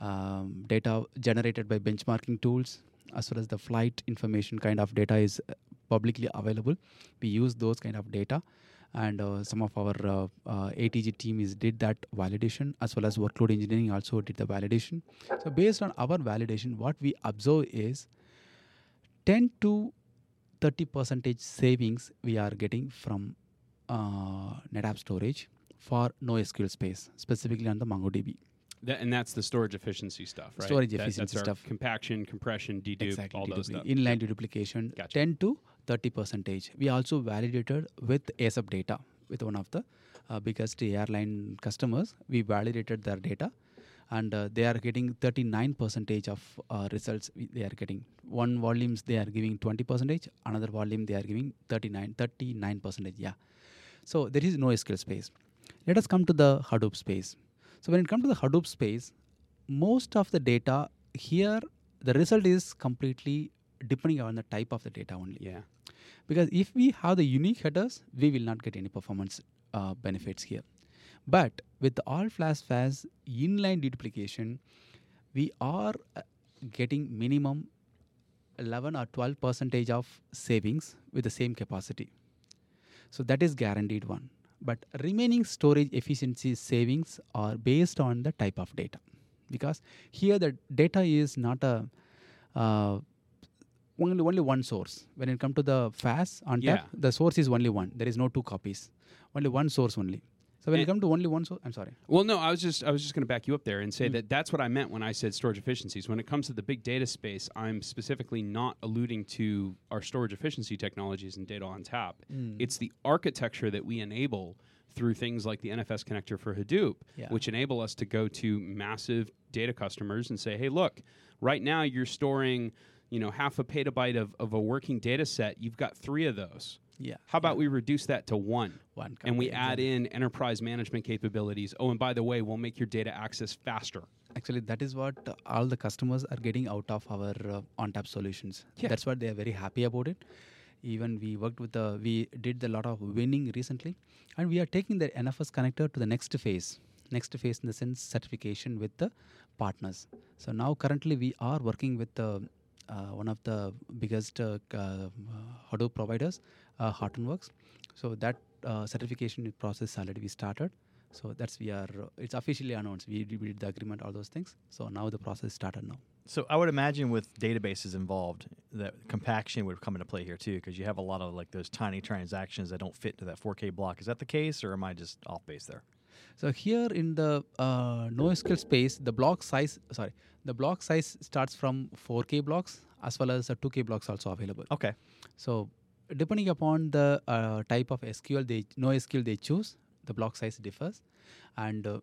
um, data generated by benchmarking tools, as well as the flight information kind of data is uh, publicly available. We use those kind of data, and uh, some of our uh, uh, ATG team is did that validation as well as workload engineering also did the validation. So based on our validation, what we observe is 10 to 30 percentage savings we are getting from uh, NetApp storage for NoSQL space, specifically on the MongoDB. That, and that's the storage efficiency stuff, right? Storage That- efficiency stuff. Compaction, compression, dedupe, all those stuff. Inline deduplication, Gotcha. 10 to 30 percentage. We also validated with ASAP data with one of the uh, biggest airline customers. We validated their data, and uh, they are getting 39 percentage of uh, results. They are getting one volumes they are giving 20 percentage, another volume they are giving 39 39 percentage. Yeah. So there is no SQL space. Let us come to the Hadoop space. So when it comes to the Hadoop space, most of the data here, the result is completely depending on the type of the data only. Yeah. Because if we have the unique headers, we will not get any performance uh, benefits here. But with the all flash fast inline deduplication, we are uh, getting minimum 11 or 12 percentage of savings with the same capacity. So that is guaranteed one. But remaining storage efficiency savings are based on the type of data. Because here the data is not a uh, only only one source. When it comes to the fast on Yeah. tap, the source is only one. There is no two copies. Only one source only. So when And- you come to only one source, I'm sorry. Well, no, I was just I was just going to back you up there and say that that's what I meant when I said storage efficiencies. When it comes to the big data space, I'm specifically not alluding to our storage efficiency technologies and data ONTAP. Hmm. It's the architecture that we enable through things like the NFS connector for Hadoop, Yeah. which enable us to go to massive data customers and say, "Hey, look, right now you're storing, you know, half a petabyte of, of a working data set. You've got three of those. Yeah. How about we reduce that to one? One and we add in enterprise management capabilities. Oh, and by the way, we'll make your data access faster. Actually, that is what uh, all the customers are getting out of our uh, ONTAP solutions. Yeah. That's what they are very happy about it. Even we worked with the, we did a lot of winning recently, and we are taking the NFS connector to the next phase. Next phase in the sense certification with the partners. So now currently we are working with the uh, one of the biggest uh, uh, Hadoop providers, uh, Hortonworks. So that uh, certification process already we started. So that's we are. It's officially announced. We, did the agreement, all those things. So now the process started now. So I would imagine with databases involved, that compaction would come into play here too, because you have a lot of like those tiny transactions that don't fit into that 4K block. Is that the case, or am I just off base there? So here in the uh, NoSQL space, the block size, sorry, the block size starts from 4K blocks as well as uh, 2K blocks also available. Okay. So depending upon the uh, type of SQL they NoSQL they choose, the block size differs, and uh,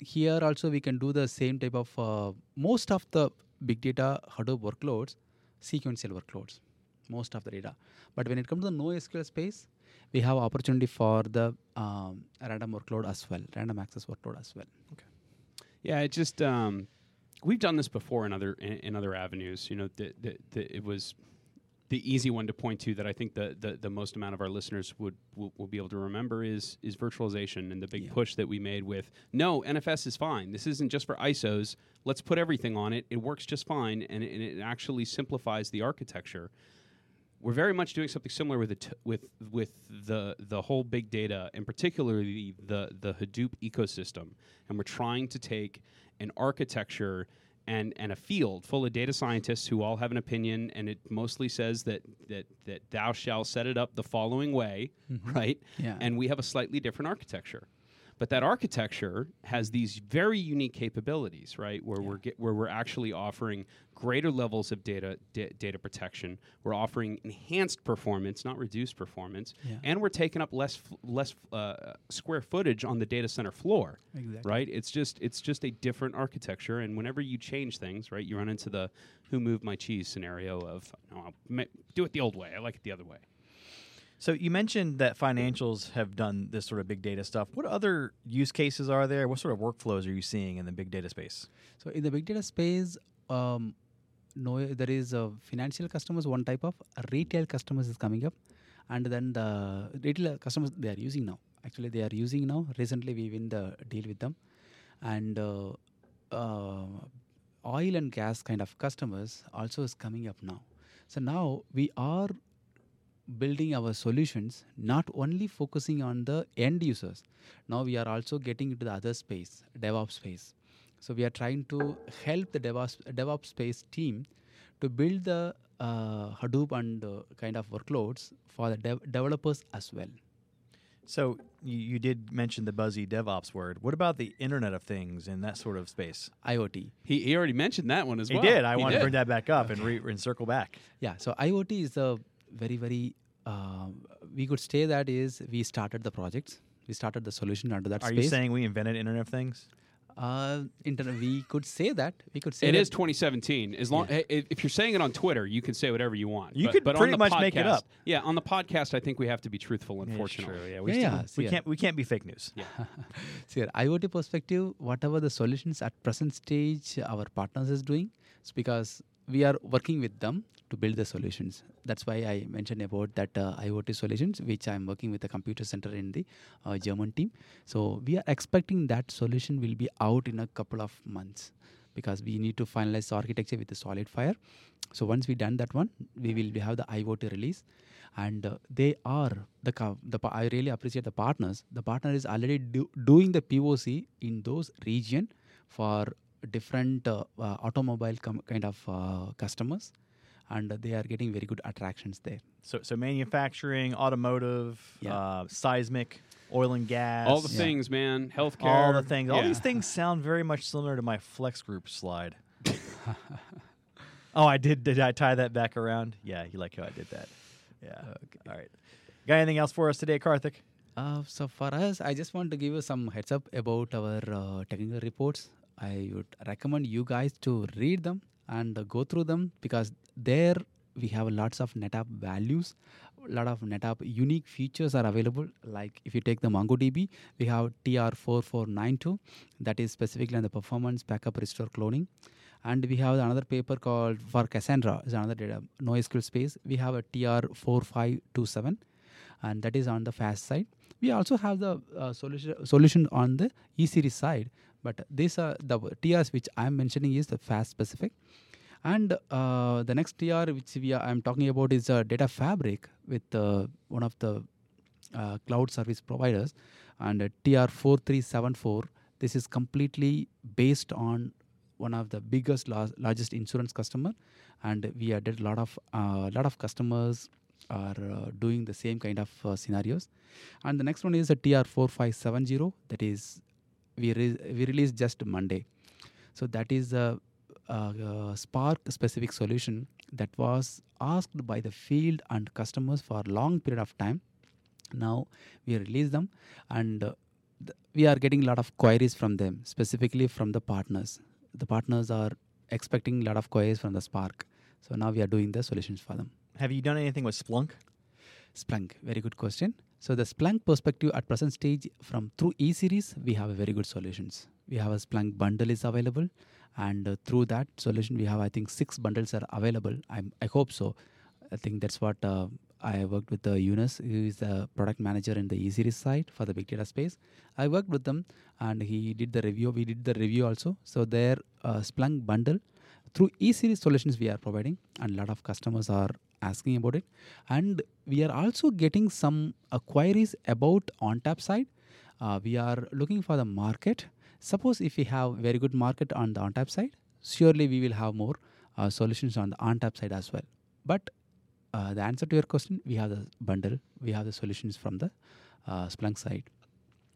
here also we can do the same type of uh, most of the big data Hadoop workloads, sequential workloads, most of the data. But when it comes to the NoSQL space, we have opportunity for the um, random workload as well, random access workload as well. Okay. Yeah, it just um, we've done this before in other in, in other avenues. You know, the, the, the, it was the easy one to point to that I think the, the, the most amount of our listeners would will, will be able to remember is is virtualization and the big Yeah. push that we made with no NFS is fine. This isn't just for ISOs. Let's put everything on it. It works just fine, and, it- and it actually simplifies the architecture. We're very much doing something similar with the t- with with the the whole big data and particularly the the Hadoop ecosystem, and we're trying to take an architecture and and a field full of data scientists who all have an opinion, and it mostly says that that that thou shall set it up the following way, mm-hmm. right? Yeah. And we have a slightly different architecture. But that architecture has these very unique capabilities, right? Where we're get, where we're actually offering greater levels of data da- data protection. We're offering enhanced performance, not reduced performance, Yeah. and we're taking up less f- less uh, square footage on the data center floor. Exactly. Right? It's just it's just a different architecture, and whenever you change things, right, you run into the "who moved my cheese" scenario of no, I'll ma- do it the old way. I like it the other way. So you mentioned that financials have done this sort of big data stuff. What other use cases are there? What sort of workflows are you seeing in the big data space? So in the big data space, um, no, there is a financial customers one type of retail customers is coming up, and then the retail customers they are using now. Actually, they are using now. Recently, we win the deal with them, and uh, uh, oil and gas kind of customers also is coming up now. So now we are building our solutions not only focusing on the end users now we are also getting into the other space devops space so we are trying to help the devops, devops space team to build the uh, hadoop and uh, kind of workloads for the dev- developers as well So you, you did mention the buzzy DevOps word. What about the Internet of Things and that sort of space? iot He, he already mentioned that one as He well. He did. I He want to bring that back up and, <laughs> re- and circle back. yeah so iot is a very very um, we could say that is we started the projects we started the solution under that Are space you saying we invented Internet of Things? uh, internet we could say that we could say It that is 2017. As long Yeah. if you're saying it on Twitter, you can say whatever you want. You but, could but on pretty the much make it up. Yeah, on the podcast, I think we have to be truthful. Unfortunately, True, yeah, we, Yeah, still- yeah, we can't we can't be fake news. <laughs> See, here, IoT perspective, whatever the solutions at present stage our partners is doing, it's because we are working with them to build the solutions. That's why I mentioned about that uh, IoT solutions, which I'm working with the computer center in the uh, German team. So we are expecting that solution will be out in a couple of months because we need to finalize the architecture with the SolidFire. So once we done that one, we will have the IoT release, and uh, they are the the I really appreciate the partners. The partner is already do, doing the POC in those region for different uh, uh, automobile kind of uh, customers, and they are getting very good attractions there. So so manufacturing, automotive, Yeah. uh, seismic. oil and gas, All the Yeah. things, man. Healthcare. all the things. All these things sound very much similar to my flex group slide. <laughs> <laughs> oh, I did. Did I tie that back around? Yeah, you like how I did that? Yeah. All right. Got anything else for us today, Karthik? Uh, so for us, I just want to give you some heads up about our uh, technical reports. I would recommend you guys to read them and go through them because there we have lots of NetApp values, a lot of NetApp unique features are available. Like if you take the MongoDB, we have TR4492 that is specifically on the performance backup restore cloning. And we have another paper called for Cassandra, is another data NoSQL space. We have a TR4527 and that is on the fast side. We also have the uh, solution solution on the E series side, but these are the TRs which I am mentioning is the fast specific. And uh, the next TR which we are, I'm talking about is a data fabric with uh, one of the uh, cloud service providers, and uh, TR4374. This is completely based on one of the biggest lar- largest insurance customer, and we added a lot of uh, lot of customers are uh, doing the same kind of uh, scenarios. And the next one is a TR4570 that is we re- we released just Monday. So that is a, a, a Spark specific solution that was asked by the field and customers for a long period of time. Now we release them and uh, th- we are getting a lot of queries from them, specifically from the partners. The partners are expecting a lot of queries from the Spark. So now we are doing the solutions for them. Have you done anything with Splunk? Splunk, very good question. So the Splunk perspective at present stage from through E series, we have a very good solutions. We have a Splunk bundle is available, and uh, through that solution, we have I think six bundles are available. I'm, I hope so. I think that's what uh, I worked with the Yunus, who is the product manager in the E series side for the big data space. I worked with them, and he did the review. We did the review also. So their uh, Splunk bundle through e-series solutions we are providing and a lot of customers are asking about it. And we are also getting some uh, queries about ONTAP side. Uh, we are looking for the market. Suppose if we have very good market on the ONTAP side surely we will have more uh, solutions on the ONTAP side as well. But uh, the answer to your question we have the bundle we have the solutions from the uh, splunk side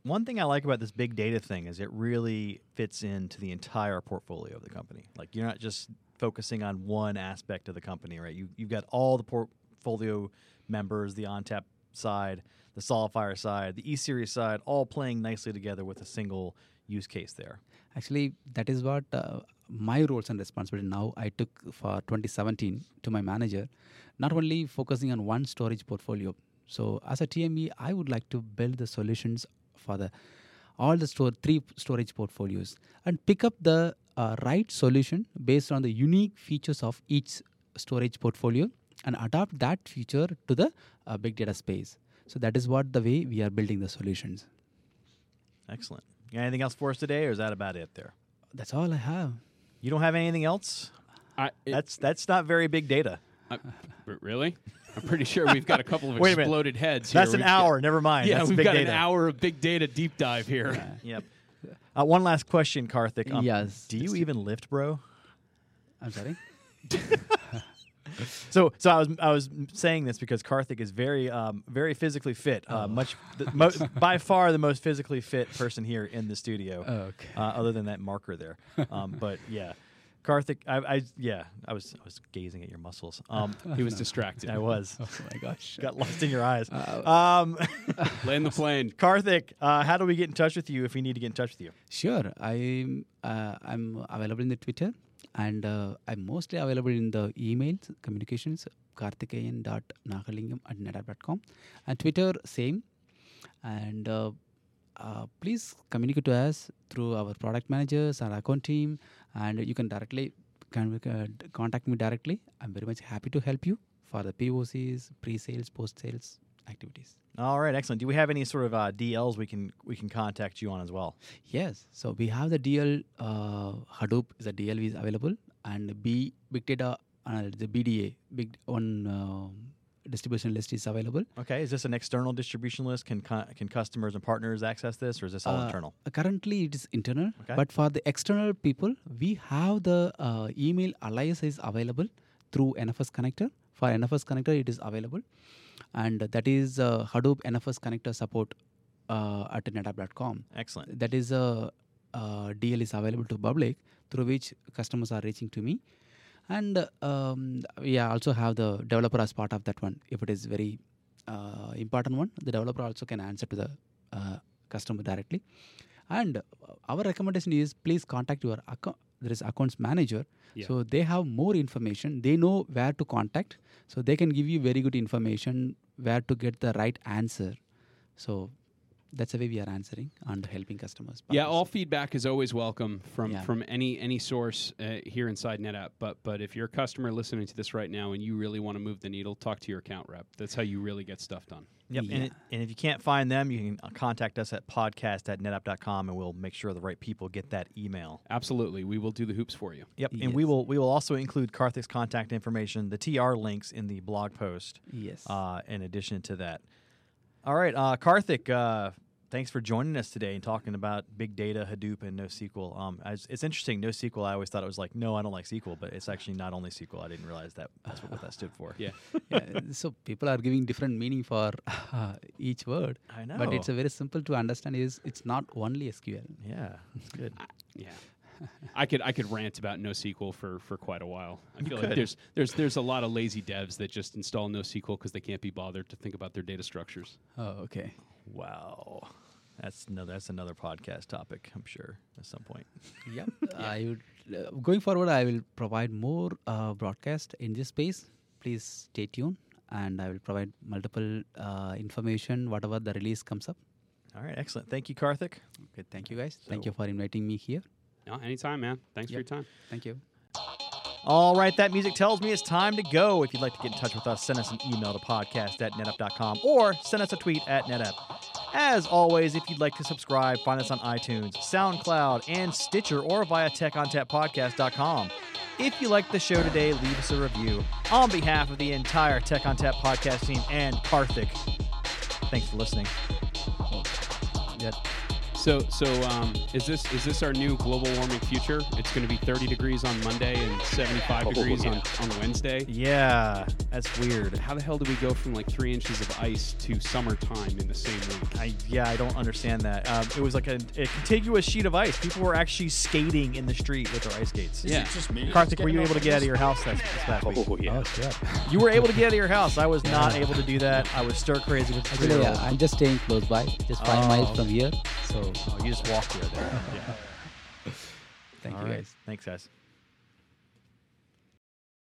One thing I like about this big data thing is it really fits into the entire portfolio of the company. Like you're not just focusing on one aspect of the company, right? You you've got all the portfolio members, the ONTAP side, the SolidFire side, the E series side, all playing nicely together with a single use case there. Actually, that is what uh, my roles and responsibility now I took for 2017 to my manager, not only focusing on one storage portfolio. So as a TME, I would like to build the solutions for the all the store three storage portfolios and pick up the uh, right solution based on the unique features of each storage portfolio and adapt that feature to the uh, big data space. So that is what the way we are building the solutions. Excellent. You got anything else for us today, or is that about it there? That's all I have. You don't have anything else? I, it- That's that's not very big data. I- <laughs> r- really? I'm pretty sure we've got a couple of <laughs> Wait a minute. exploded heads. here. That's an We've got- hour. Never mind. yeah, That's we've big got data. an hour of big data deep dive here. Yep. Uh, one last question, Karthik. Um, Yes, Do you even lift, bro? I'm sorry. <laughs> So, so I was I was saying this because Karthik is very um, very physically fit. Uh, Much the, <laughs> mo- by far the most physically fit person here in the studio. Okay. Uh, other than that marker there, um, but yeah, Karthik. I, I yeah I was I was gazing at your muscles. Um, <laughs> He was distracted. I was <laughs> Oh my gosh. <laughs> got lost in your eyes. Uh, Um, Land the plane. Karthik, uh, how do we get in touch with you if we need to get in touch with you? Sure. I'm uh, I'm available in the Twitter and uh, I'm mostly available in the emails, communications, karthikeyan.nagalingam at netapp.com. And Twitter, same. And uh, please communicate to us through our product managers, our account team, and you can directly can, uh, contact me directly. I'm very much happy to help you for the POCs, pre-sales, post-sales activities. All right, excellent. Do we have any sort of uh, DLs we can we can contact you on as well? Yes. So we have the DL uh, Hadoop is a DL is available, and B Big Data uh, the BDA big one uh, distribution list is available. Okay, is this an external distribution list? Can can customers and partners access this, or is this all Uh, internal? Currently, it is internal, Okay. but for the external people, we have the uh, email alias is available through NFS connector. For NFS connector, it is available, and that is uh, Hadoop NFS connector support uh, at netapp.com. Excellent. That is a uh, DL is available to public through which customers are reaching to me, and um, we also have the developer as part of that one. If it is very uh, important one, the developer also can answer to the uh, customer directly. And our recommendation is please contact your account. There is accounts manager, Yeah. so they have more information. They know where to contact, so they can give you very good information where to get the right answer. So that's the way we are answering and helping customers. Yeah, all feedback is always welcome from Yeah. from any any source uh, here inside NetApp. But but if you're a customer listening to this right now and you really want to move the needle, talk to your account rep. That's how you really get stuff done. Yep. And, it, and if you can't find them, you can uh, contact us at podcast at netapp.com and we'll make sure the right people get that email. Absolutely, we will do the hoops for you. Yep. And we will we will also include Karthik's contact information, the TR links in the blog post. Yes. Uh, in addition to that. All right, uh, Karthik, uh, thanks for joining us today and talking about big data, Hadoop, and NoSQL. Um, as, it's interesting. NoSQL, I always thought it was like, no, I don't like SQL, but it's actually not only SQL. I didn't realize that that's what, what that stood for. Yeah, <laughs> Yeah, so people are giving different meaning for each word. I know. But it's a very simple to understand. Is it's not only SQL. Yeah, it's good. <laughs> yeah. I could I could rant about NoSQL for for quite a while. I feel like could. there's there's there's a lot of lazy devs that just install NoSQL because they can't be bothered to think about their data structures. Oh, okay. Wow. That's another that's another podcast topic, I'm sure, at some point. Yep. <laughs> I would uh, going forward. I will provide more uh, broadcast in this space. Please stay tuned, and I will provide multiple uh, information whatever the release comes up. All right, excellent. Thank you, Karthik. Okay. Thank you guys. Thank you for inviting me here. No, anytime, man. Thanks for your time. Thank you. All right, that music tells me it's time to go. If you'd like to get in touch with us, send us an email to podcast at netapp.com or send us a tweet at netapp. As always, if you'd like to subscribe, find us on iTunes, SoundCloud, and Stitcher or via techontappodcast.com. If you liked the show today, leave us a review. On behalf of the entire Tech ONTAP podcast team and Karthik, thanks for listening. Yeah. So so um, is this is this our new global warming future? It's going to be 30 degrees on Monday and 75 Oh, degrees yeah. on, on Wednesday. Yeah, that's weird. How the hell do we go from like three inches of ice to summertime in the same week? I yeah, I don't understand that. Um, it was like a, a contiguous sheet of ice. People were actually skating in the street with their ice skates. Yeah. just me? Karthik, were you able to get out of your house this, this past week? Oh yeah. shit. You were able to get out of your house. I was not able to do that. I was stir crazy with Actually, yeah, I'm just staying close by, just five Oh. miles from here. So Oh, you just walked here. There. <laughs> Yeah. thank All you right. guys. Thanks, guys.